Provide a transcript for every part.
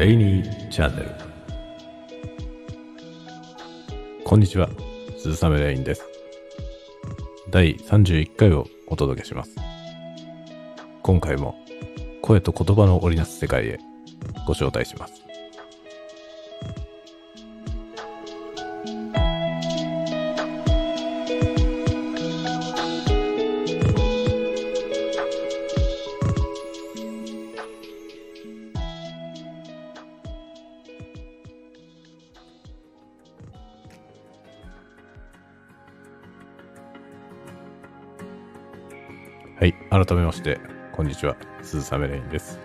レイニーチャンネル。こんにちは。鈴雨レインです。第31回をお届けします。今回も声と言葉の織りなす世界へご招待します。改めまして、こんにちは。鈴雨レインです。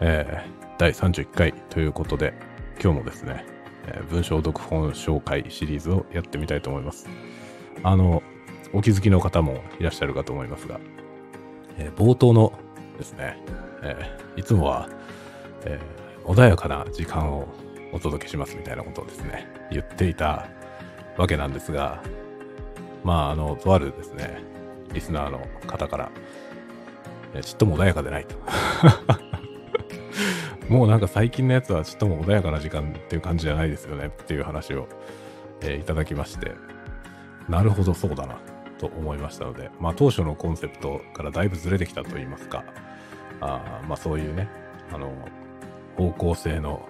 えー、第31回ということで、今日もですね、えー文章読本紹介シリーズをやってみたいと思います。あの、お気づきの方もいらっしゃるかと思いますが、えー冒頭のですね、えいつもは、え穏やかな時間をお届けしますみたいなことをですね、言っていたわけなんですが、まあ、あの、とあるですね、リスナーの方から、えちっとも穏やかでないと。もうなんか最近のやつはちっとも穏やかな時間っていう感じじゃないですよねっていう話を、えーいただきまして、なるほどそうだなと思いましたので、まあ当初のコンセプトからだいぶずれてきたと言いますか、あまあそういうね、あの、方向性の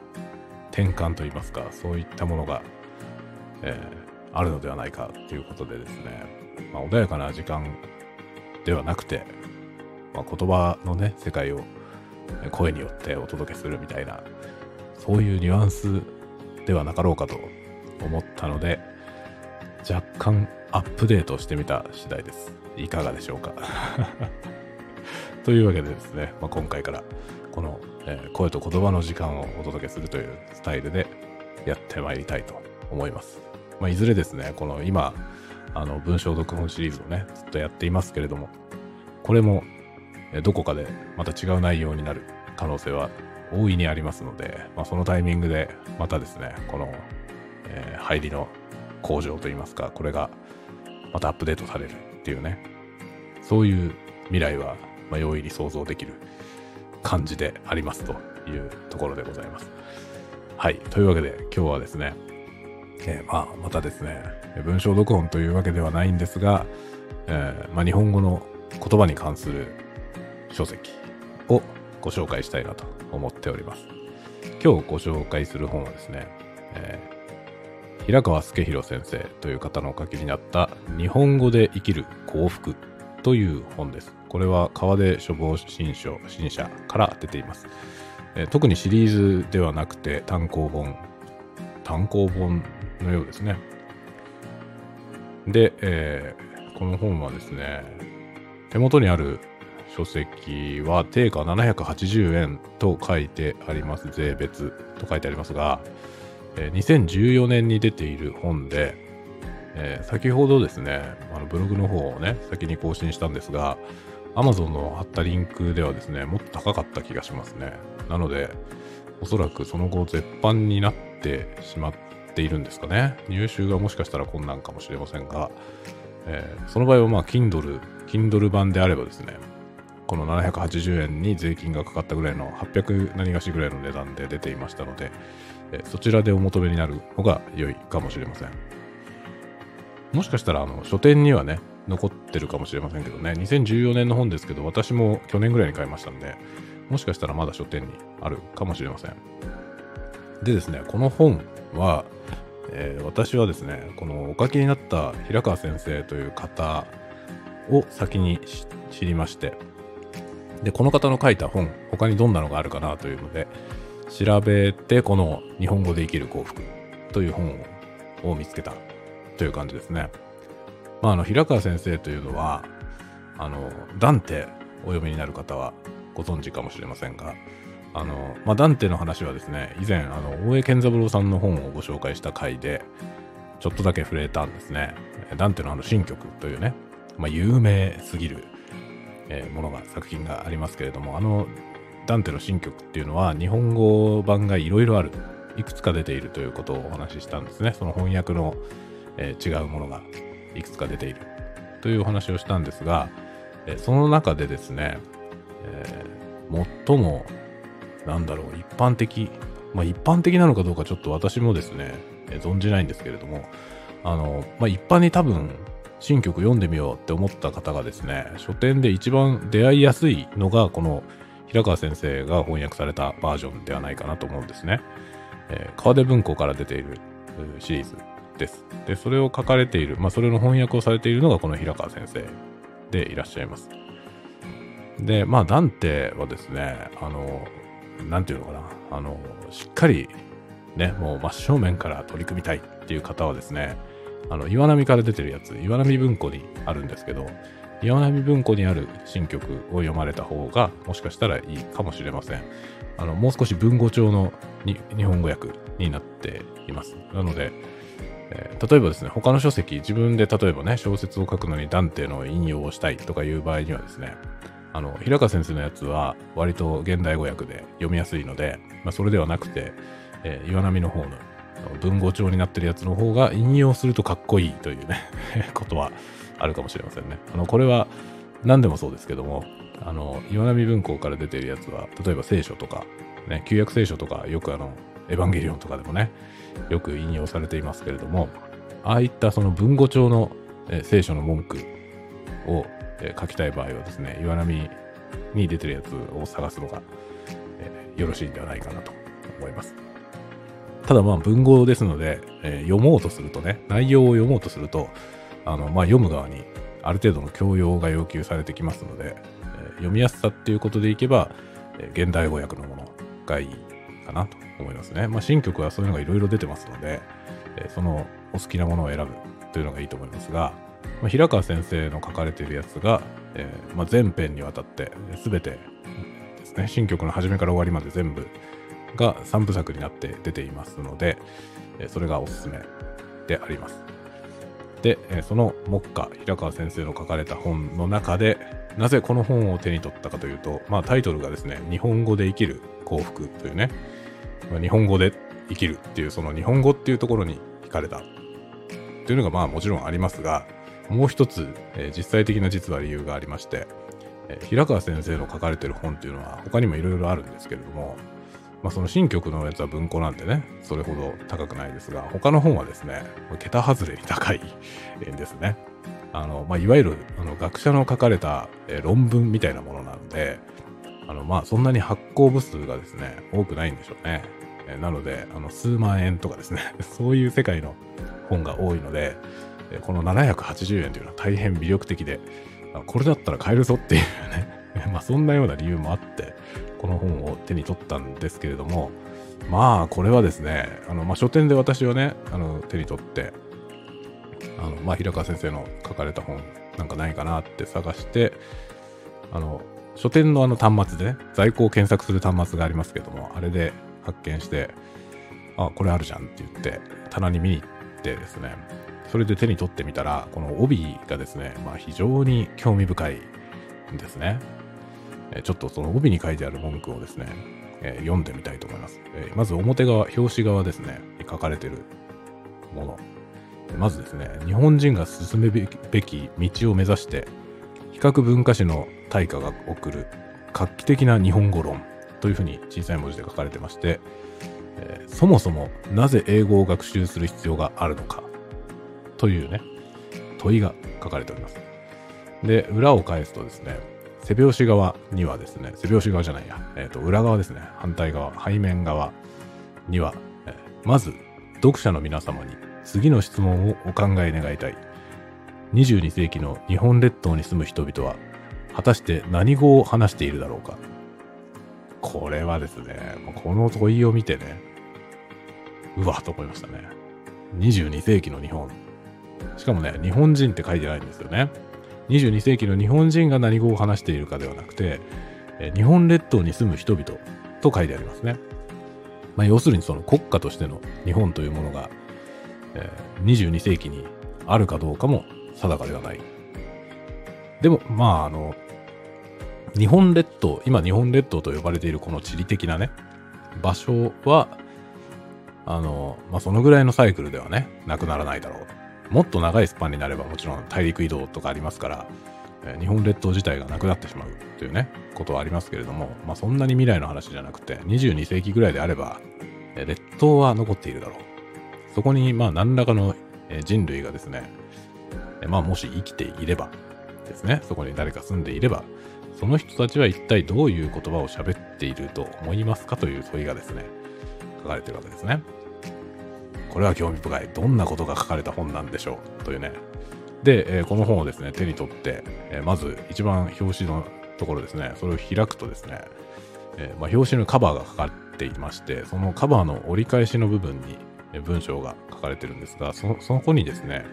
転換と言いますか、そういったものが、えーあるのではないかということでですね、まあ、穏やかな時間ではなくて、まあ、言葉のね、世界を声によってお届けするみたいな、そういうニュアンスではなかろうかと思ったので、若干アップデートしてみた次第です。いかがでしょうか。というわけでですね、まあ、今回からこの、えー声と言葉の時間をお届けするというスタイルでやってまいりたいと思います。まあ、いずれですね、この今、あの文章読本シリーズをね、ずっとやっていますけれども、これもどこかでまた違う内容になる可能性は大いにありますので、まあ、そのタイミングでまたですね、この、えー入りの向上といいますか、これがまたアップデートされるっていうね、そういう未来は、ま、容易に想像できる感じでありますというところでございます。はい。というわけで今日はですね、えーまあ、またですね、文章読本というわけではないんですが、えーまあ、日本語の言葉に関する書籍をご紹介したいなと思っております。今日ご紹介する本はですね、えー平川助弘先生という方のお書きになった日本語で生きる幸福という本です。これは川出書房新書新社から出ています。えー特にシリーズではなくて単行本、単行本のようですね。で、えーこの本はですね、手元にある書籍は定価780円と書いてあります。税別と書いてありますが、えー2014年に出ている本で、えー先ほどですね、あのブログの方をね、先に更新したんですが、Amazon の貼ったリンクではですね、もっと高かった気がしますね。なので、おそらくその後絶版になってしまっているんですかね。入手がもしかしたら困難かもしれませんが、えーその場合はまあ Kindle、Kindle 版であればですね、この780円に税金がかかったぐらいの800何がしぐらいの値段で出ていましたので、えーそちらでお求めになるのが良いかもしれません。もしかしたらあの書店にはね、残ってるかもしれませんけどね、2014年の本ですけど、私も去年ぐらいに買いましたんで、もしかしたらまだ書店にあるかもしれません。でですね、この本は、えー私はですね、このお書きになった平川先生という方を先に知りまして、で、この方の書いた本、他にどんなのがあるかなというので、調べて、この日本語で生きる幸福という本を見つけたという感じですね。まあ、あの、平川先生というのは、あの、ダンテお読みになる方はご存知かもしれませんが、あの、まあ、ダンテの話はですね、以前、あの、大江健三郎さんの本をご紹介した回で、ちょっとだけ触れたんですね。ダンテのあの、新曲というね、まあ、有名すぎる、えーものが、作品がありますけれども、あの、ダンテの新曲っていうのは、日本語版がいろいろある、いくつか出ているということをお話ししたんですね。その翻訳の、えー違うものがいくつか出ているというお話をしたんですが、えーその中でですね、え最もなんだろう、一般的、まあ一般的なのかどうかちょっと私もですね、え存じないんですけれども、あの、まあ一般に多分、新曲読んでみようって思った方がですね、書店で一番出会いやすいのが、この平川先生が翻訳されたバージョンではないかなと思うんですね。えー、川出文庫から出ているシリーズです。で、それを書かれている、まあ、それの翻訳をされているのがこの平川先生でいらっしゃいます。で、まあ、ダンテはですね、あの、なんていうのかな、あの、しっかり、ね、もう真正面から取り組みたいっていう方はですね、あの、岩波から出てるやつ、岩波文庫にあるんですけど、岩波文庫にある新曲を読まれた方が、もしかしたらいいかもしれません。あの、もう少し文語帳のに日本語訳になっています。なので、えー、例えばですね、他の書籍、自分で例えばね、小説を書くのにダンテの引用をしたいとかいう場合にはですね、あの、平川先生のやつは割と現代語訳で読みやすいので、まあ、それではなくて、えー、岩波の方の文語帳になってるやつの方が引用するとかっこいいというね ことはあるかもしれませんね。あの、これは何でもそうですけども、あの、岩波文庫から出てるやつは、例えば聖書とか、ね、旧約聖書とか、よくあの、エヴァンゲリオンとかでもね、よく引用されていますけれども、ああいったその文語帳の、聖書の文句を、え書きたい場合はですね、岩波に出てるやつを探すのが、えよろしいんではないかなと思います。ただまあ文語ですので、えー、読もうとするとね、内容を読もうとすると、あの、まあ、読む側にある程度の教養が要求されてきますので、えー、読みやすさっていうことでいけば、えー、現代語訳のものがいいかなと思いますね。まあ、新曲はそういうのがいろいろ出てますので、えー、そのお好きなものを選ぶというのがいいと思いますが、まあ、平川先生の書かれているやつが、えーまあ、全編にわたって全てですね、新曲の初めから終わりまで全部が3部作になって出ていますので、それがおすすめであります。で、その目下、平川先生の書かれた本の中で、なぜこの本を手に取ったかというと、まあタイトルがですね、日本語で生きる幸福というね、ま、日本語で生きるっていうその日本語っていうところに惹かれたというのがまあもちろんありますが、もう一つ、えー、実際的な実は理由がありまして、えー、平川先生の書かれてる本っていうのは他にもいろいろあるんですけれども、まあ、その新曲のやつは文庫なんでね、それほど高くないですが、他の本はですね、桁外れに高いんですね。あの、まあ、いわゆるあの学者の書かれたえ論文みたいなものなので、あの、まあ、そんなに発行部数がですね、多くないんでしょうね。えなので、あの、数万円とかですね、そういう世界の本が多いので、この780円というのは大変魅力的で、これだったら買えるぞっていうね、まあそんなような理由もあって、この本を手に取ったんですけれども、まあ、これはですね、あの、まあ、書店で私はね、あの、手に取って、あの、まあ、平川先生の書かれた本なんかないかなって探して、あの、書店のあの端末でね、在庫を検索する端末がありますけども、あれで発見して、あ、これあるじゃんって言って、棚に見に行ってですね、それで手に取ってみたら、この帯がですね、まあ非常に興味深いんですね。ちょっとその帯に書いてある文句をですね、え、読んでみたいと思います。え、まず表側、表紙側ですね、書かれてるもの。まずですね、日本人が進めべき道を目指して、比較文化史の大家が送る画期的な日本語論というふうに小さい文字で書かれてまして、え、そもそもなぜ英語を学習する必要があるのかというね、問いが書かれております。で、裏を返すとですね、背拍子側にはですね、背拍子側じゃないや、えっ、ー、と、裏側ですね、反対側、背面側には、えー、まず、読者の皆様に次の質問をお考え願いたい。22世紀の日本列島に住む人々は、果たして何語を話しているだろうか。これはですね、この問いを見てね、うわと思いましたね。22世紀の日本。しかもね、日本人って書いてないんですよね。22世紀の日本人が何語を話しているかではなくて、日本列島に住む人々と書いてありますね。まあ、要するにその国家としての日本というものが、え、22世紀にあるかどうかも定かではない。でも、まあ、あの、日本列島、今日本列島と呼ばれているこの地理的なね、場所は、あの、まあ、そのぐらいのサイクルではね、なくならないだろうもっと長いスパンになればもちろん大陸移動とかありますから、え日本列島自体がなくなってしまうというね、ことはありますけれども、まあそんなに未来の話じゃなくて、22世紀ぐらいであれば、え列島は残っているだろう。そこに、まあ何らかの人類がですね、まあもし生きていればですね、そこに誰か住んでいれば、その人たちは一体どういう言葉を喋っていると思いますかという問いがですね、書かれてるわけですね。これは興味深い。どんなことが書かれた本なんでしょうというね。で、えー、この本をですね、手に取って、えー、まず一番表紙のところですね、それを開くとですね、えー、まあ、表紙のカバーが書かれていまして、そのカバーの折り返しの部分に文章が書かれてるんですが、そその子にですね、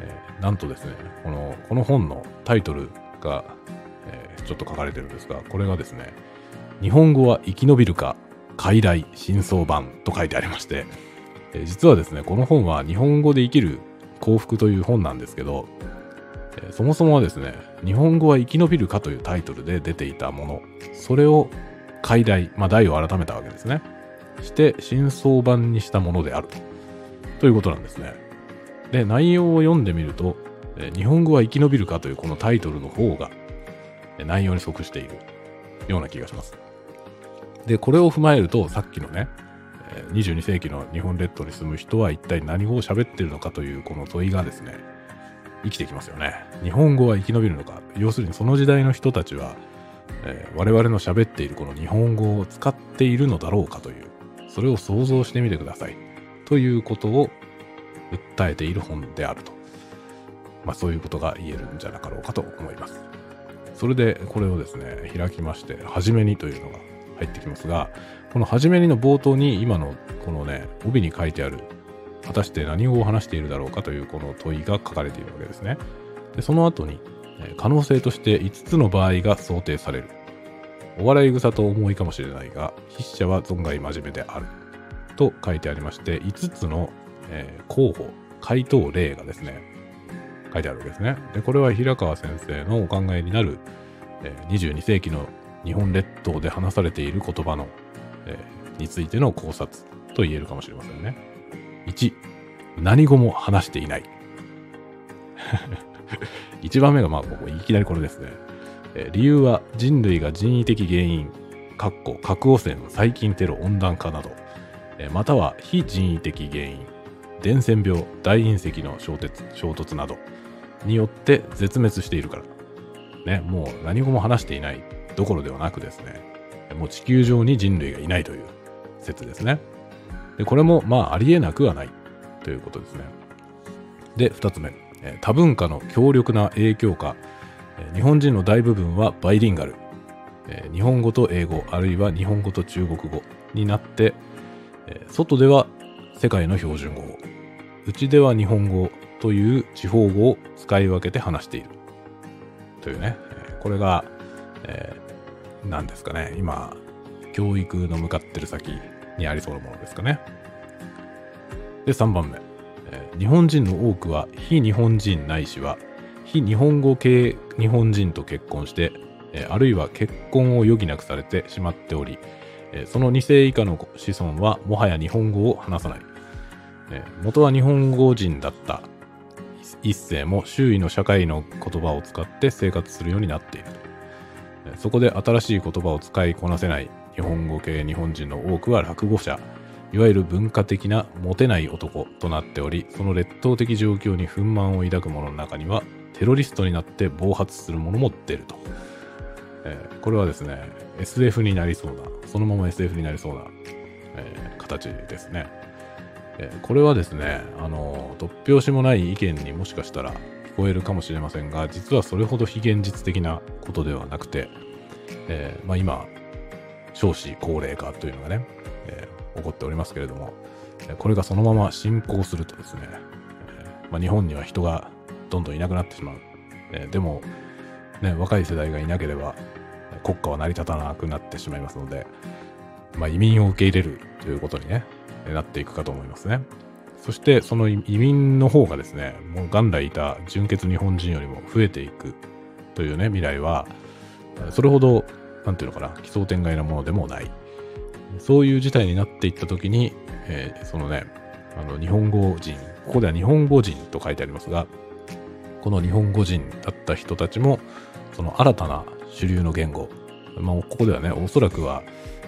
えなんとですね、この、この本のタイトルが、えちょっと書かれてるんですが、これがですね、日本語は生き延びるか、傀儡真相版と書いてありまして、え実はですね、この本は日本語で生きる幸福という本なんですけど、えそもそもはですね、日本語は生き延びるかというタイトルで出ていたもの、それを解題、まあ、題を改めたわけですね。して、真相版にしたものであると。ということなんですね。で、内容を読んでみると、え日本語は生き延びるかというこのタイトルの方が、内容に即しているような気がします。で、これを踏まえると、さっきのね、22世紀の日本列島に住む人は一体何語を喋ってるのかというこの問いがですね、生きてきますよね。日本語は生き延びるのか。要するにその時代の人たちは、えー、我々の喋っているこの日本語を使っているのだろうかという、それを想像してみてください。ということを訴えている本であると。まあそういうことが言えるんじゃなかろうかと思います。それでこれをですね、開きまして、はじめにというのが入ってきますが、この初めにの冒頭に今のこのね、帯に書いてある、果たして何語を話しているだろうかというこの問いが書かれているわけですね。でその後に、可能性として5つの場合が想定される。お笑い草と思いかもしれないが、筆者は存外真面目である。と書いてありまして、5つの、えー、候補、回答例がですね、書いてあるわけですね。で、これは平川先生のお考えになる、えー、22世紀の日本列島で話されている言葉の、えー、についての考察と言えるかもしれませんね。1、何語も話していない。1番目がまあ、いきなりこれですね。えー、理由は人類が人為的原因、かっこ核汚染、細菌テロ、温暖化など、えー、または非人為的原因、伝染病、大隕石の衝突衝突などによって絶滅しているから。ね、もう何語も話していないどころではなくですね、もう地球上に人類がいないという説ですね。で、これもまあありえなくはないということですね。で、二つ目、え多文化の強力な影響下、え日本人の大部分はバイリンガル、え日本語と英語、あるいは日本語と中国語になって、え外では世界の標準語を、内では日本語という地方語を使い分けて話している。というね、これが、え何ですかね、今、教育の向かってる先にありそうなものですかね。で、3番目。えー、日本人の多くは非日本人ないしは非日本語系日本人と結婚して、えー、あるいは結婚を余儀なくされてしまっており、えー、その2世以下の子孫はもはや日本語を話さない。え元は日本語人だった一世も周囲の社会の言葉を使って生活するようになっている。そこで新しい言葉を使いこなせない日本語系日本人の多くは落語者、いわゆる文化的なモテない男となっており、その劣等的状況に憤懣を抱く者の中には、テロリストになって暴発する者も出ると。えー、これはですね、SF になりそうな、そのまま SF になりそうな、えー、形ですね。えー、これはですね、あの、突拍子もない意見にもしかしたらえるかもしれませんが、実はそれほど非現実的なことではなくて、えー、まあ、今、少子高齢化というのがね、えー、起こっておりますけれども、これがそのまま進行するとですね、え、まあ、日本には人がどんどんいなくなってしまう。えでも、ね、若い世代がいなければ国家は成り立たなくなってしまいますので、まあ、移民を受け入れるということにね、なっていくかと思いますね。そしてその移民の方がですね、もう元来いた純血日本人よりも増えていくというね、未来は、それほど、なんていうのかな、奇想天外なものでもない。そういう事態になっていったときに、えー、そのね、あの日本語人、ここでは日本語人と書いてありますが、この日本語人だった人たちも、その新たな主流の言語、まあ、ここではね、おそらくは、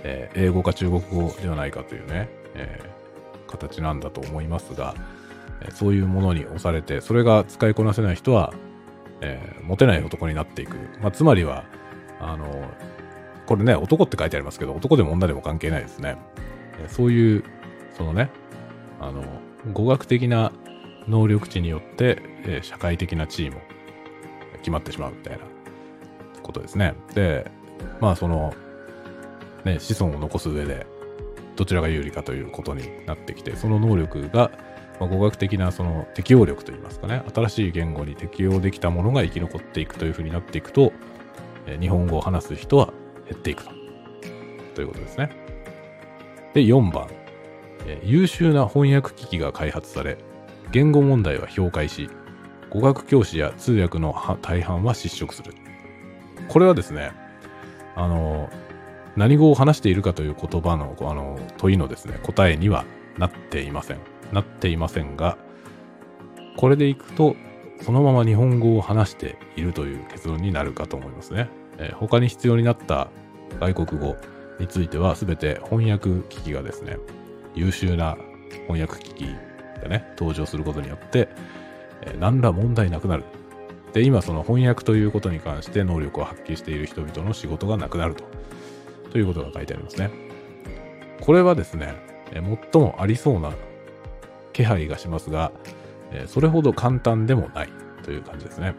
えー、英語か中国語ではないかというね、えー、形なんだと思いますが、えそういうものに押されて、それが使いこなせない人は、えー、モテない男になっていく。まあ、つまりは、あの、これね、男って書いてありますけど、男でも女でも関係ないですね。えそういう、そのね、あの、語学的な能力値によって、えー、社会的な地位も決まってしまうみたいなことですね。で、まあその、ね、子孫を残す上で、どちらが有利かということになってきて、その能力が、まあ、語学的なその適応力といいますかね、新しい言語に適応できたものが生き残っていくというふうになっていくと、えー、日本語を話す人は減っていくと。ということですね。で、4番、えー、優秀な翻訳機器が開発され、言語問題は評価し、語学教師や通訳の大半は失職する。これはですね、あの、何語を話しているかという言葉のあの問いのですね、答えにはなっていません。なっていませんが、これでいくと、そのまま日本語を話しているという結論になるかと思いますね。えー、他に必要になった外国語については全て翻訳機器がですね、優秀な翻訳機器がね、登場することによって、えー、何ら問題なくなる。で、今その翻訳ということに関して能力を発揮している人々の仕事がなくなると。ということが書いてありますね。これはですね、最もありそうな気配がしますが、それほど簡単でもないという感じですね。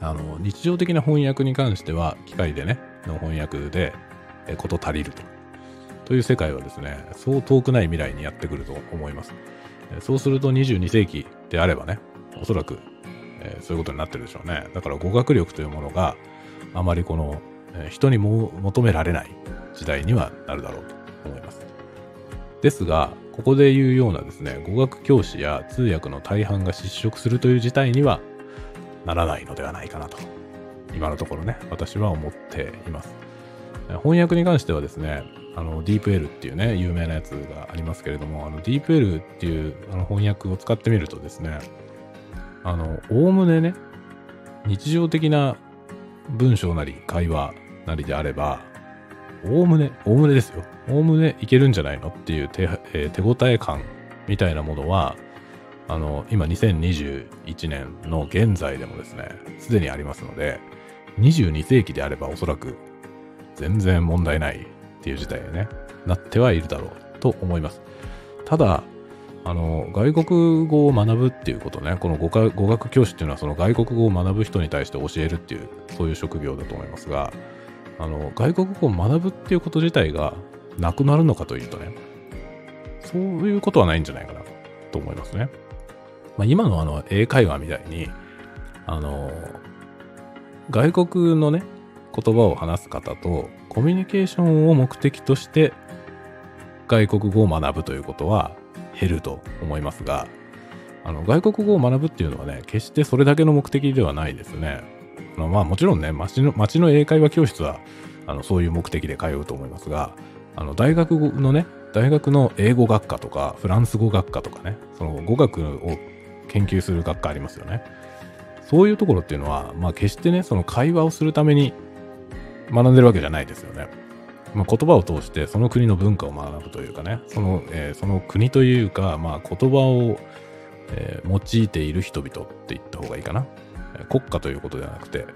あの、日常的な翻訳に関しては、機械でね、の翻訳で、え、こと足りると。という世界はですね、そう遠くない未来にやってくると思います。そうすると22世紀であればね、おそらく、え、そういうことになってるでしょうね。だから語学力というものがあまりこの、人にも求められない時代にはなるだろうと思います。ですが、ここで言うようなですね、語学教師や通訳の大半が失職するという事態にはならないのではないかなと、今のところね、私は思っています。翻訳に関してはですね、あの、DeepL っていうね、有名なやつがありますけれども、あの、DeepL っていうあの翻訳を使ってみるとですね、あの、おおむねね、日常的な文章なり会話なりであれば、おおむね、おおむねですよ。おおむねいけるんじゃないのっていう手,、えー、手応え感みたいなものは、あの、今2021年の現在でもですね、すでにありますので、22世紀であればおそらく全然問題ないっていう事態にね、なってはいるだろうと思います。ただ、あの、外国語を学ぶっていうことね、この語語学教師っていうのはその外国語を学ぶ人に対して教えるっていう、そういう職業だと思いますが、あの、外国語を学ぶっていうこと自体がなくなるのかというとね、そういうことはないんじゃないかなと思いますね。まあ、今のあの、英会話みたいに、あの、外国のね、言葉を話す方とコミュニケーションを目的として外国語を学ぶということは減ると思いますが、あの外国語を学ぶっていうのはね、決してそれだけの目的ではないですね。まあもちろんね、町の町の英会話教室はあのそういう目的で通うと思いますが、あの大学のね、大学の英語学科とかフランス語学科とかね、その語学を研究する学科ありますよね。そういうところっていうのは、まあ決してね、その会話をするために学んでるわけじゃないですよね。まあ、言葉を通してその国の文化を学ぶというかね、その,、えー、その国というか、まあ、言葉を、えー、用いている人々って言った方がいいかな。国家ということではなくて、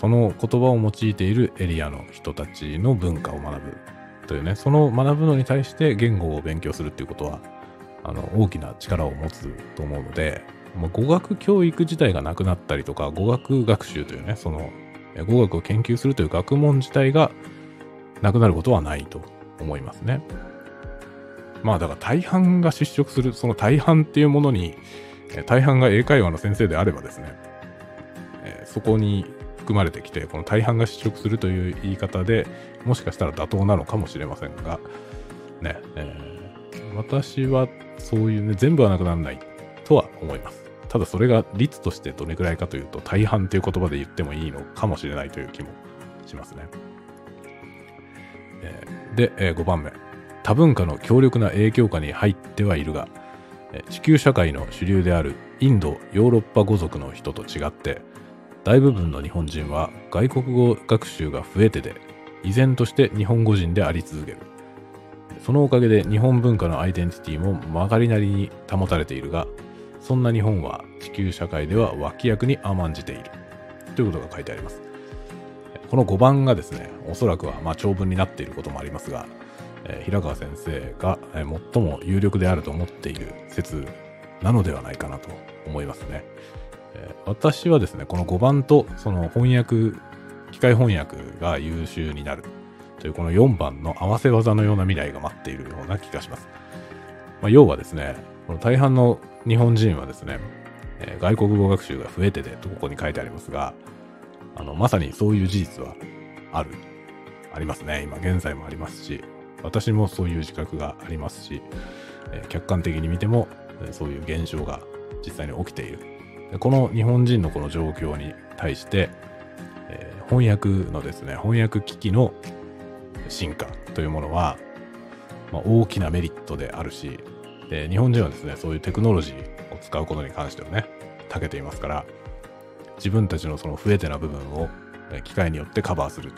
その言葉を用いているエリアの人たちの文化を学ぶというね、その学ぶのに対して言語を勉強するっていうことは、あの、大きな力を持つと思うので、まあ、語学教育自体がなくなったりとか、語学学習というね、その語学を研究するという学問自体がなくなることはないと思いますね。まあだから大半が失職する、その大半っていうものに、大半が英会話の先生であればですね、そこに含まれてきて、この大半が失職するという言い方でもしかしたら妥当なのかもしれませんが、ね、えー、私はそういうね、全部はなくならないとは思います。ただそれが率としてどれくらいかというと、大半という言葉で言ってもいいのかもしれないという気もしますね。えー、で、えー、5番目。多文化の強力な影響下に入ってはいるが、地球社会の主流であるインドヨーロッパ語族の人と違って大部分の日本人は外国語学習が増えてで依然として日本語人であり続ける。そのおかげで日本文化のアイデンティティも曲がりなりに保たれているがそんな日本は地球社会では脇役に甘んじている。ということが書いてあります。この5番がですねおそらくはま長文になっていることもありますが、平川先生が、最も有力であると思っている説なのではないかなと思いますね、私はですねこの5番とその翻訳機械翻訳が優秀になるというこの4番の合わせ技のような未来が待っているような気がします。まあ、要はですね、この大半の日本人はですね、えー、外国語学習が増えててとここに書いてありますが、あの、まさにそういう事実はある。ありますね。今現在もありますし、私もそういう自覚がありますし、えー、客観的に見ても、そういう現象が実際に起きている。でこの日本人のこの状況に対して、えー、翻訳のですね、翻訳機器の進化というものは、まあ、大きなメリットであるし、で日本人はですね、そういうテクノロジーを使うことに関してはね、長けていますから、自分たちのその不得手な部分を機械によってカバーする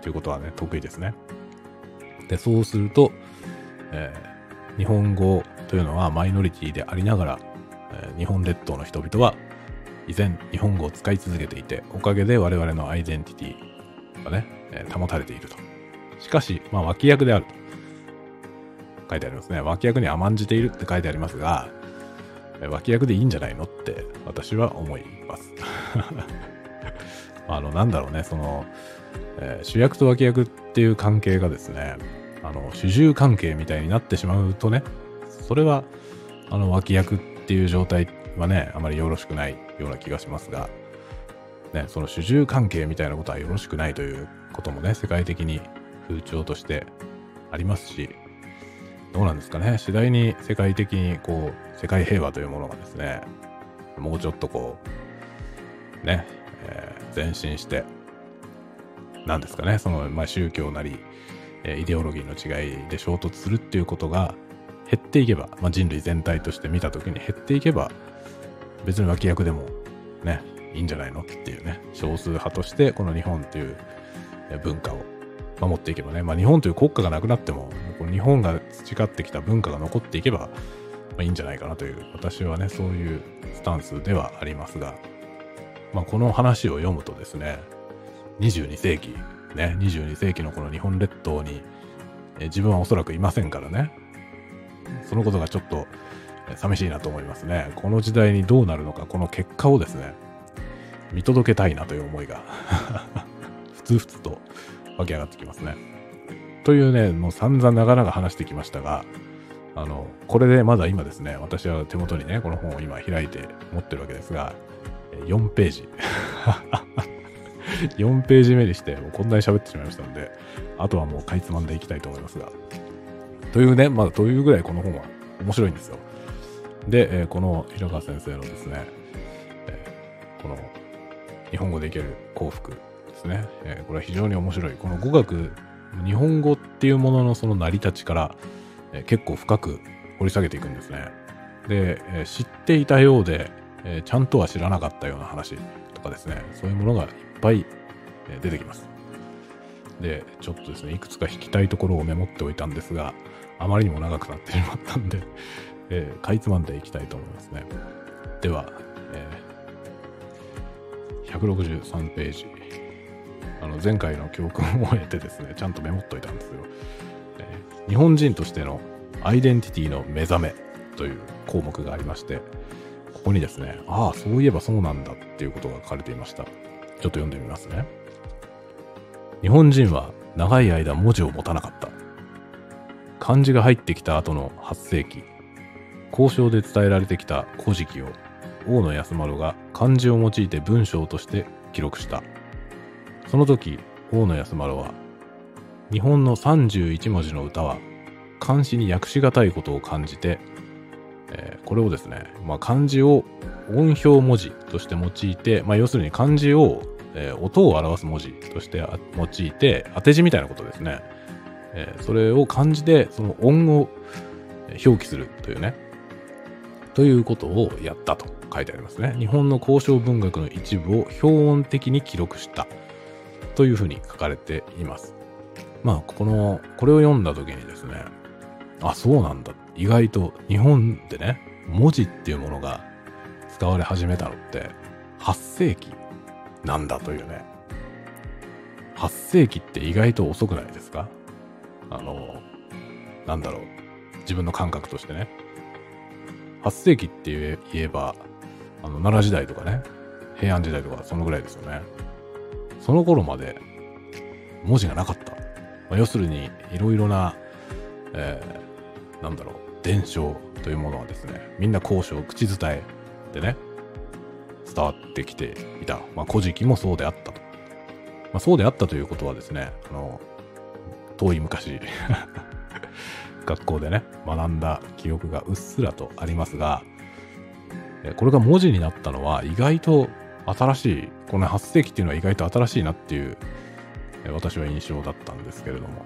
ということはね、得意ですね。で、そうすると、えー、日本語というのはマイノリティでありながら、えー、日本列島の人々は依然日本語を使い続けていて、おかげで我々のアイデンティティがね、えー、保たれていると。しかし、まあ、脇役であると書いてありますね。脇役に甘んじているって書いてありますが、脇役でいいんじゃないのって私は思います。あの、なんだろうね、その、えー、主役と脇役っていう関係がですね、あの、主従関係みたいになってしまうとね、それは、あの、脇役っていう状態っはね、あまりよろしくないような気がしますが、ね、その主従関係みたいなことはよろしくないということもね、世界的に風潮としてありますし、どうなんですかね、次第に世界的にこう、世界平和というものがですね、もうちょっとこう、ね、えー、前進して、なんですかね、その、まあ、宗教なり、えー、イデオロギーの違いで衝突するっていうことが減っていけば、まあ、人類全体として見たときに減っていけば、別に脇役でもね、いいんじゃないのっていうね、少数派としてこの日本という文化を守っていけばね、まあ、日本という国家がなくなっても、この日本が培ってきた文化が残っていけば、まあ、いいんじゃないかなという、私はね、そういうスタンスではありますが、まあ、この話を読むとですね、22世紀、ね、22世紀のこの日本列島に、え自分はおそらくいませんからね、そのことがちょっと寂しいなと思いますね。この時代にどうなるのか、この結果をですね、見届けたいなという思いが ふつふつと湧き上がってきますね。というね、もう散々長々話してきましたが、あの、これでまだ今ですね、私は手元にね、この本を今開いて持ってるわけですが、4ページ。4ページ目にして、もうこんなに喋ってしまいましたので、あとはもうかいつまんでいきたいと思いますが。というね、まあ、というぐらいこの本は面白いんですよ。で、え、この平川先生のですね、え、この日本語でいける幸福ですね。え、これは非常に面白い。この語学、日本語っていうもののその成り立ちから、え、結構深く掘り下げていくんですね。で、え、知っていたようで、えちゃんとは知らなかったような話とかですね、そういうものがいっぱい、え出てきます。で、ちょっとですね、いくつか引きたいところをメモっておいたんですが、あまりにも長くなってしまったんで、えー、かいつまんでいきたいと思いますね。では、えー、163ページ。あの前回の教訓を得てですね、ちゃんとメモっといたんですよ。えー、日本人としてのアイデンティティの目覚めという項目がありまして、ここにですね、ああ、そういえばそうなんだっていうことが書かれていました。ちょっと読んでみますね。日本人は長い間文字を持たなかった。漢字が入ってきた後の8世紀、交渉で伝えられてきた古事記を大野安丸が漢字を用いて文章として記録した。その時、大野安丸は、日本の31文字の歌は、漢詩に訳しがたいことを感じて、えー、これをですね、まあ、漢字を音表文字として用いて、まあ、要するに漢字を、えー、音を表す文字として用いて、当て字みたいなことですね。えー、それを漢字でその音を表記するというね、ということをやったと書いてありますね。日本の交渉文学の一部を標音的に記録したというふうに書かれています。まあ、この、これを読んだ時にですね、あ、そうなんだ。意外と日本でね、文字っていうものが使われ始めたのって8世紀なんだというね。8世紀って意外と遅くないですか？あの、なんだろう。自分の感覚としてね。8世紀って言えば、あの、奈良時代とかね、平安時代とかそのぐらいですよね。その頃まで文字がなかった。まあ、要するに、いろいろな、えー、なんだろう、伝承というものはですね、みんな交渉、口伝えでね、伝わってきていた。まあ、古事記もそうであったと。まあ、そうであったということはですね、あの、遠い昔学校でね、学んだ記憶がうっすらとありますが、これが文字になったのは意外と新しい、この8世紀っていうのは意外と新しいなっていう、私は印象だったんですけれども、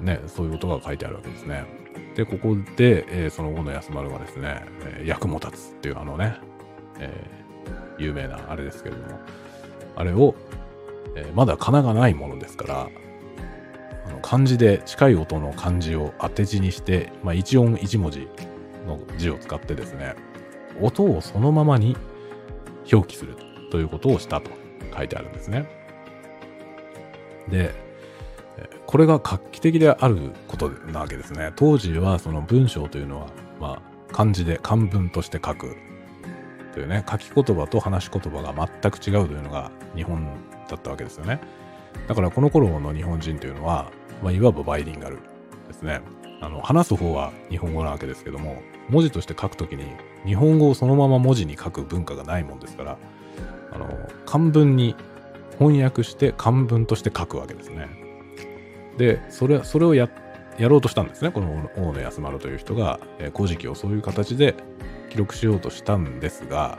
ね、そういうことが書いてあるわけですね。で、ここで、えー、その後の安丸がですね、えー、役も立つっていうあのね、えー、有名なあれですけれども、あれを、え、まだ仮名がないものですから、漢字で近い音の漢字を当て字にして、まあ、一音一文字の字を使ってですね、音をそのままに表記するということをしたと書いてあるんですね。で、これが画期的であることなわけですね。当時はその文章というのは、まあ、漢字で漢文として書くというね、書き言葉と話し言葉が全く違うというのが日本だったわけですよね。だからこの頃の日本人というのは、まあ、いわばバイリンガルですね。あの、話す方は日本語なわけですけども、文字として書くときに日本語をそのまま文字に書く文化がないもんですから、あの、漢文に翻訳して漢文として書くわけですね。で、それ、それをや、やろうとしたんですね。この大野安丸という人が、えー、古事記をそういう形で記録しようとしたんですが、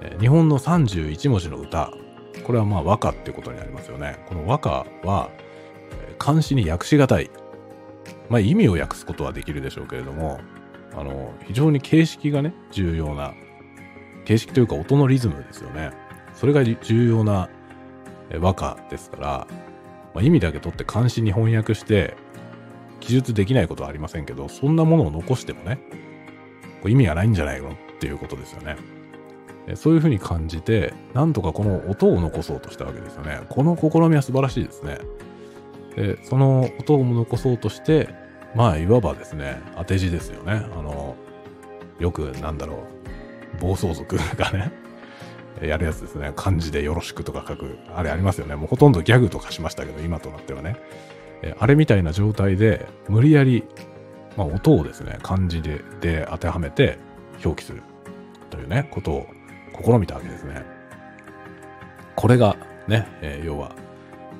えー、日本の31文字の歌、これはまあ和歌ってことになりますよね。この和歌は、漢詩に訳しがたい。まあ意味を訳すことはできるでしょうけれども、あの、非常に形式がね、重要な、形式というか音のリズムですよね。それが重要な和歌ですから、まあ、意味だけ取って漢詩に翻訳して、記述できないことはありませんけど、そんなものを残してもね、これ意味がないんじゃないの？っていうことですよね。そういうふうに感じて、なんとかこの音を残そうとしたわけですよね。この試みは素晴らしいですね。で、その音を残そうとして、まあ、いわばですね、当て字ですよね。あの、よく、なんだろう、暴走族がね、やるやつですね。漢字でよろしくとか書く。あれありますよね。もうほとんどギャグとかしましたけど、今となってはね。えあれみたいな状態で、無理やり、まあ、音をですね、漢字でで当てはめて表記するというね、ことを試みたわけですね。これがね、えー、要は、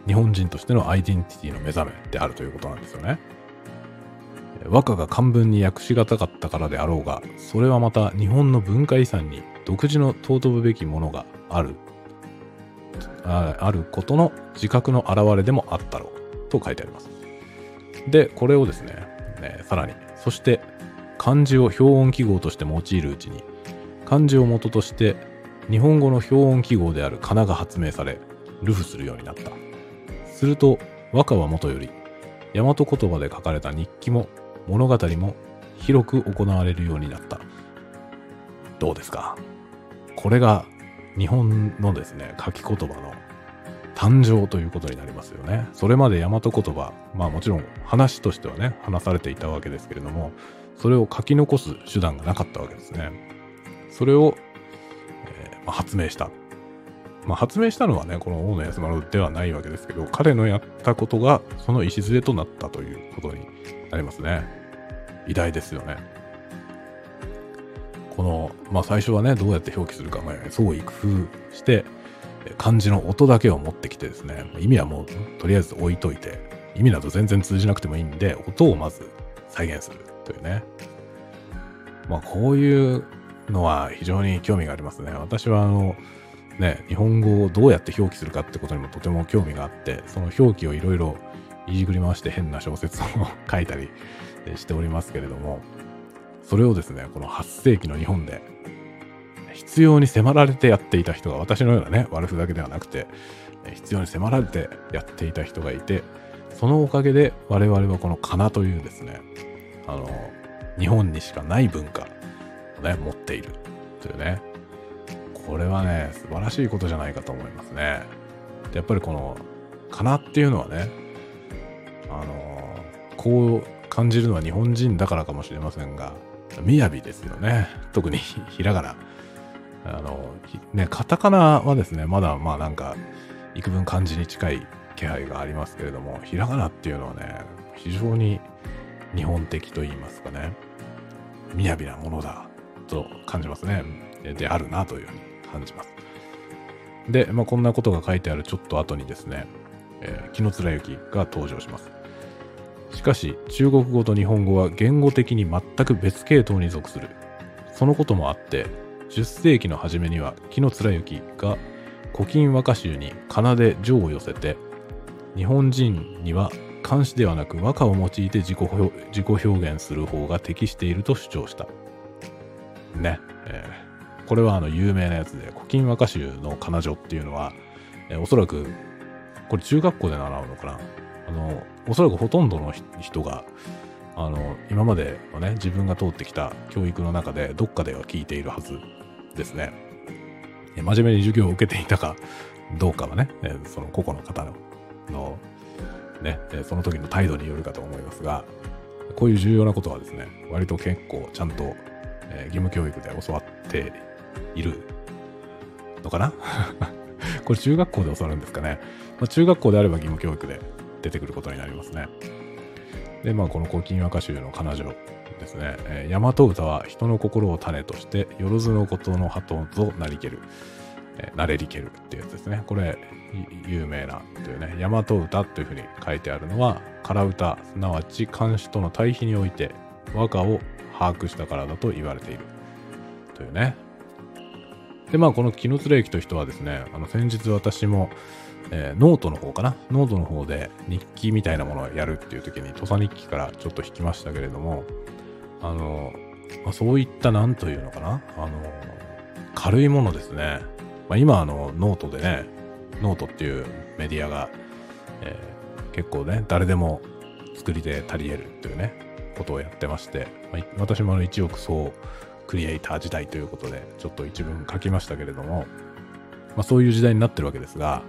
日本人としてのアイデンティティの目覚めであるということなんですよね。和歌が漢文に訳しがたかったからであろうが、それはまた日本の文化遺産に独自の尊ぶべきものがある、ああることの自覚の表れでもあったろうと書いてあります。で、これをですね、ねさらに、そして漢字を標音記号として用いるうちに、漢字を元として日本語の標音記号である仮名が発明され、流布するようになった。すると、和歌はもとより、大和言葉で書かれた日記も物語も広く行われるようになった。どうですか？これが日本のですね、書き言葉の誕生ということになりますよね。それまで大和言葉、まあもちろん話としてはね、話されていたわけですけれども、それを書き残す手段がなかったわけですね。それを、えー、発明した。まあ、発明したのはね、この大野安丸ではないわけですけど、彼のやったことがその礎となったということになりますね。偉大ですよね。この、まあ最初はね、どうやって表記するか、まあ、創意工夫して、漢字の音だけを持ってきてですね、意味はもうとりあえず置いといて、意味など全然通じなくてもいいんで、音をまず再現するというね。まあこういうのは非常に興味がありますね。私はあの、ね、日本語をどうやって表記するかってことにもとても興味があって、その表記をいろいろいじくり回して変な小説を書いたりしておりますけれども、それをですね、この8世紀の日本で、必要に迫られてやっていた人が、私のようなね、悪ふだけではなくて、必要に迫られてやっていた人がいて、そのおかげで我々はこの仮名というですね、あの、日本にしかない文化をね、持っているというね、これはね、素晴らしいことじゃないかと思いますね。でやっぱりこの、仮名っていうのはね、あの、こう感じるのは日本人だからかもしれませんが、雅ですよね。特にひらがな。あの、ね、カタカナはですね、まだまあなんか、幾分漢字に近い気配がありますけれども、ひらがなっていうのはね、非常に日本的と言いますかね、雅なものだと感じますね。であるなというふうに感じます。で、まあ、こんなことが書いてあるちょっと後にですね、えー、紀貫之が登場します。しかし、中国語と日本語は言語的に全く別系統に属する。そのこともあって、10世紀の初めには紀貫之が古今和歌集に仮名で情を寄せて、日本人には漢詩ではなく和歌を用いて自己自己表現する方が適していると主張した。ね。えー、これはあの有名なやつで、古今和歌集の仮名序っていうのは、えー、おそらく、これ中学校で習うのかな。あの、おそらくほとんどの人が、あの、今までのね、自分が通ってきた教育の中で、どっかでは聞いているはずですね。真面目に授業を受けていたかどうかはね、その個々の方の、のね、その時の態度によるかと思いますが、こういう重要なことはですね、割と結構ちゃんと、え義務教育で教わっているのかな？これ中学校で教わるんですかね。まあ、中学校であれば義務教育で出てくることになりますね。で、まあ、この古今和歌集の彼女ですね、えー、大和歌は人の心を種として、よろずのことの鳩となりける、えー、なれりけるっていうやつですね。これ、有名なというね、大和歌というふうに書いてあるのは、空歌、すなわち漢詩との対比において、和歌を把握したからだと言われている。というね。で、まあ、この紀貫之という人はですね、あの、先日私も、えー、ノートの方かな？ノートの方で日記みたいなものをやるっていう時に土佐日記からちょっと引きましたけれども、あの、まあ、そういったなんというのかな？あの、軽いものですね。まあ、今あの、ノートでね、ノートっていうメディアが、えー、結構ね、誰でも作り手たり得るっていうね、ことをやってまして、まあ、私もあの一億総クリエイター時代ということで、ちょっと一文書きましたけれども、まあ、そういう時代になってるわけですが、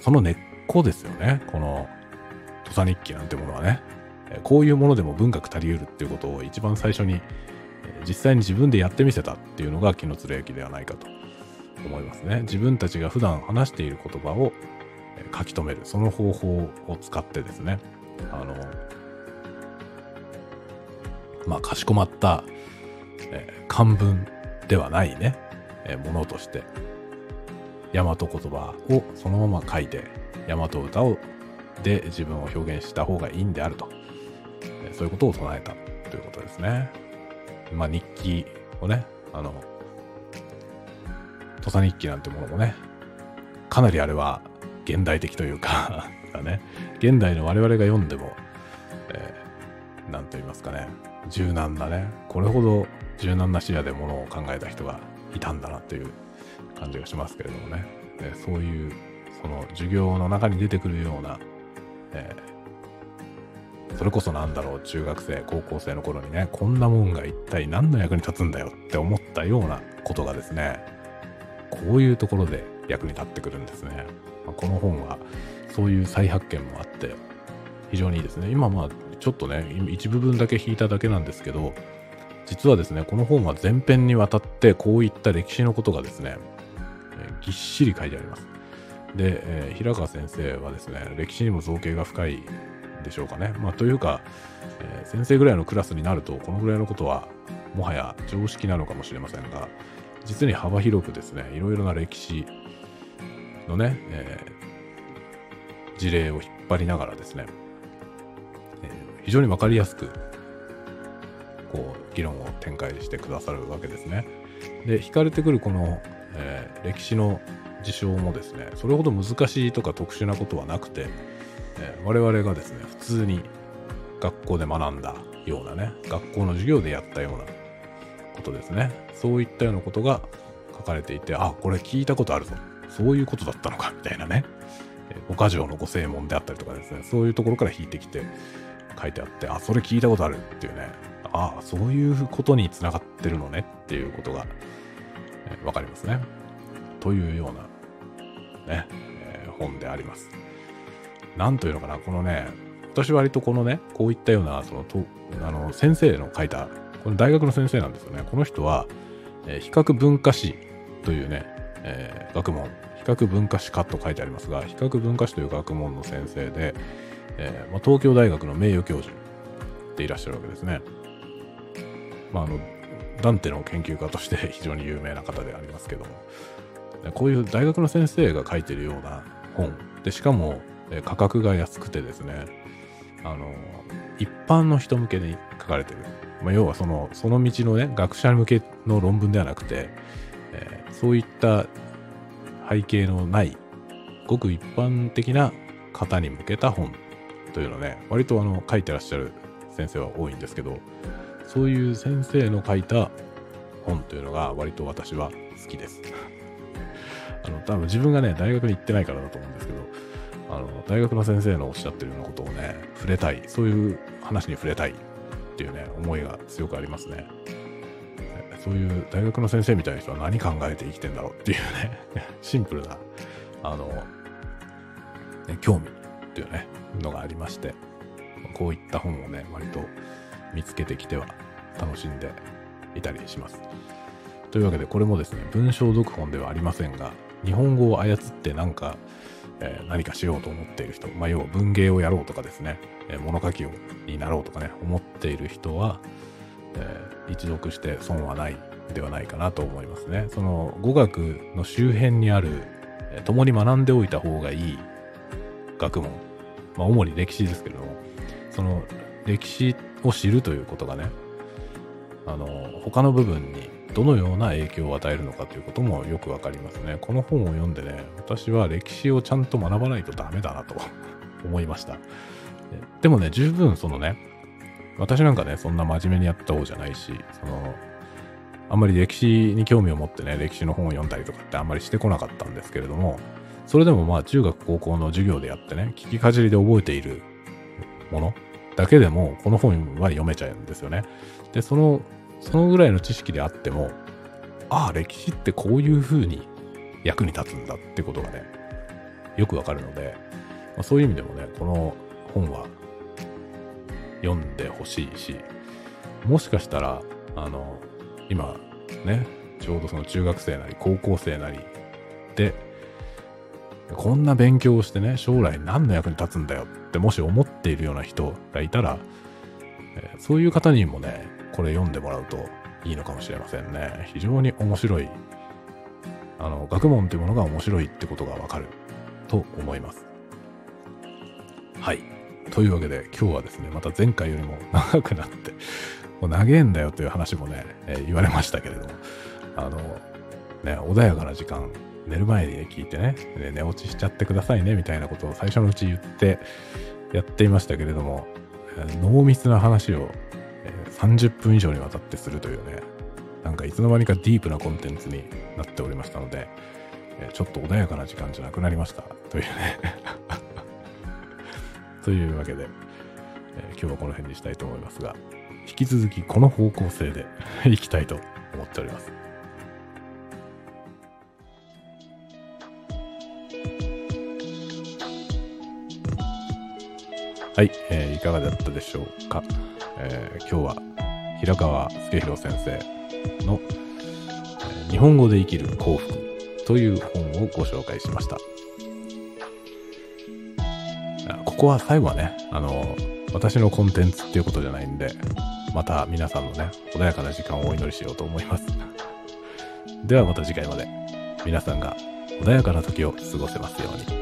その根っこですよね、この土佐日記なんてものはね。こういうものでも文学足りうるっていうことを一番最初に実際に自分でやってみせたっていうのが紀貫之ではないかと思いますね。自分たちが普段話している言葉を書き留める、その方法を使ってですね、あの、まあ、かしこまった、えー、漢文ではないね、えー、ものとして、大和言葉をそのまま書いて、大和歌をで自分を表現した方がいいんであるとえ。そういうことを唱えたということですね。まあ日記をね、あの、土佐日記なんてものもね、かなりあれは現代的というか ね、現代の我々が読んでも、えー、なんと言いますかね、柔軟なね、これほど柔軟な視野でものを考えた人がいたんだなという感じがしますけれどもね、えそういう、その授業の中に出てくるような、えーそれこそなんだろう、中学生、高校生の頃にね、こんなもんが一体何の役に立つんだよって思ったようなことがですね、こういうところで役に立ってくるんですね。まあ、この本はそういう再発見もあって、非常にいいですね。今まあ、ちょっとね、一部分だけ引いただけなんですけど、実はですね、この本は前編にわたってこういった歴史のことがですね、え、ぎっしり書いてあります。で、えー、平川先生はですね、歴史にも造形が深いでしょうかね。まあ、というか、えー、先生ぐらいのクラスになると、このぐらいのことは、もはや常識なのかもしれませんが、実に幅広くですね、いろいろな歴史のね、えー、事例を引っ張りながらですね、非常にわかりやすく、こう、議論を展開してくださるわけですね。で、惹かれてくるこの、えー、歴史の事象もですね、それほど難しいとか特殊なことはなくて、えー、我々がですね、普通に学校で学んだようなね、学校の授業でやったようなことですね。そういったようなことが書かれていて、あ、これ聞いたことあるぞ。そういうことだったのか、みたいなね。五箇条のご正門であったりとかですね、そういうところから引いてきて書いてあって、あ、それ聞いたことあるっていうね、ああ、そういうことにつながってるのねっていうことが、えー、わかりますね。というような、ね、えー、本であります。なんというのかな、このね、私割とこのね、こういったような、その、とあの、先生の書いた、この大学の先生なんですよね。この人は、えー、比較文化史というね、えー、学問、比較文化史科と書いてありますが、比較文化史という学問の先生で、えーまあ、東京大学の名誉教授でいらっしゃるわけですね。まあ、あの、ダンテの研究家として 非常に有名な方でありますけども、こういう大学の先生が書いてるような本、で、しかも、え価格が安くてですね、あの、一般の人向けに書かれてる。まあ、要はその、その道のね、学者向けの論文ではなくて、えー、そういった背景のない、ごく一般的な方に向けた本というのね、割とあの、書いてらっしゃる先生は多いんですけど、そういう先生の書いた本というのが割と私は好きです。あの、多分自分がね、大学に行ってないからだと思うんですけど、あの、大学の先生のおっしゃってるようなことをね、触れたい、そういう話に触れたいっていうね、思いが強くありますね。そういう大学の先生みたいな人は何考えて生きてんだろうっていうね、シンプルな、あの、ね、興味っていうね、のがありまして、こういった本をね、割と見つけてきては楽しんでいたりします。というわけで、これもですね、文章読本ではありませんが、日本語を操ってなんか、えー、何かしようと思っている人、まあ、要は文芸をやろうとかですね、えー、物書きをになろうとかね、思っている人は、えー、一読して損はないではないかなと思いますね。その語学の周辺にある、え、共に学んでおいた方がいい学問、まあ、主に歴史ですけれども、その歴史を知るということがね、あの、他の部分にどのような影響を与えるのかということもよくわかりますね。この本を読んでね、私は歴史をちゃんと学ばないとダメだなと 思いました。でもね、十分そのね、私なんかね、そんな真面目にやった方じゃないし、その、あんまり歴史に興味を持ってね、歴史の本を読んだりとかってあんまりしてこなかったんですけれども、それでもまあ中学高校の授業でやってね、聞きかじりで覚えているものだけでも、この本は読めちゃうんですよね。で、その、そのぐらいの知識であっても、ああ、歴史ってこういう風に役に立つんだってことがね、よくわかるので、まあ、そういう意味でもね、この本は読んでほしいし、もしかしたら、あの、今、ね、ちょうどその中学生なり高校生なりで、こんな勉強をしてね、将来何の役に立つんだよってもし思っているような人がいたら、え、そういう方にもね、これ読んでもらうといいのかもしれませんね。非常に面白い、あの、学問というものが面白いってことがわかると思います。はい。というわけで今日はですね、また前回よりも長くなって、もう長えんだよという話もね、え、言われましたけれども、あの、ね、穏やかな時間寝る前に、聞いてね、寝落ちしちゃってくださいね、みたいなことを最初のうち言ってやっていましたけれども、濃密な話を30分以上にわたってするというね、なんかいつの間にかディープなコンテンツになっておりましたので、ちょっと穏やかな時間じゃなくなりました。というね というわけで、今日はこの辺にしたいと思いますが、引き続きこの方向性で いきたいと思っております。はい、えー、いかがだったでしょうか？えー、今日は平川介弘先生の、日本語で生きる幸福という本をご紹介しました。ここは最後はね、あの、私のコンテンツっていうことじゃないんで、また皆さんのね、穏やかな時間をお祈りしようと思います。ではまた次回まで、皆さんが穏やかな時を過ごせますように。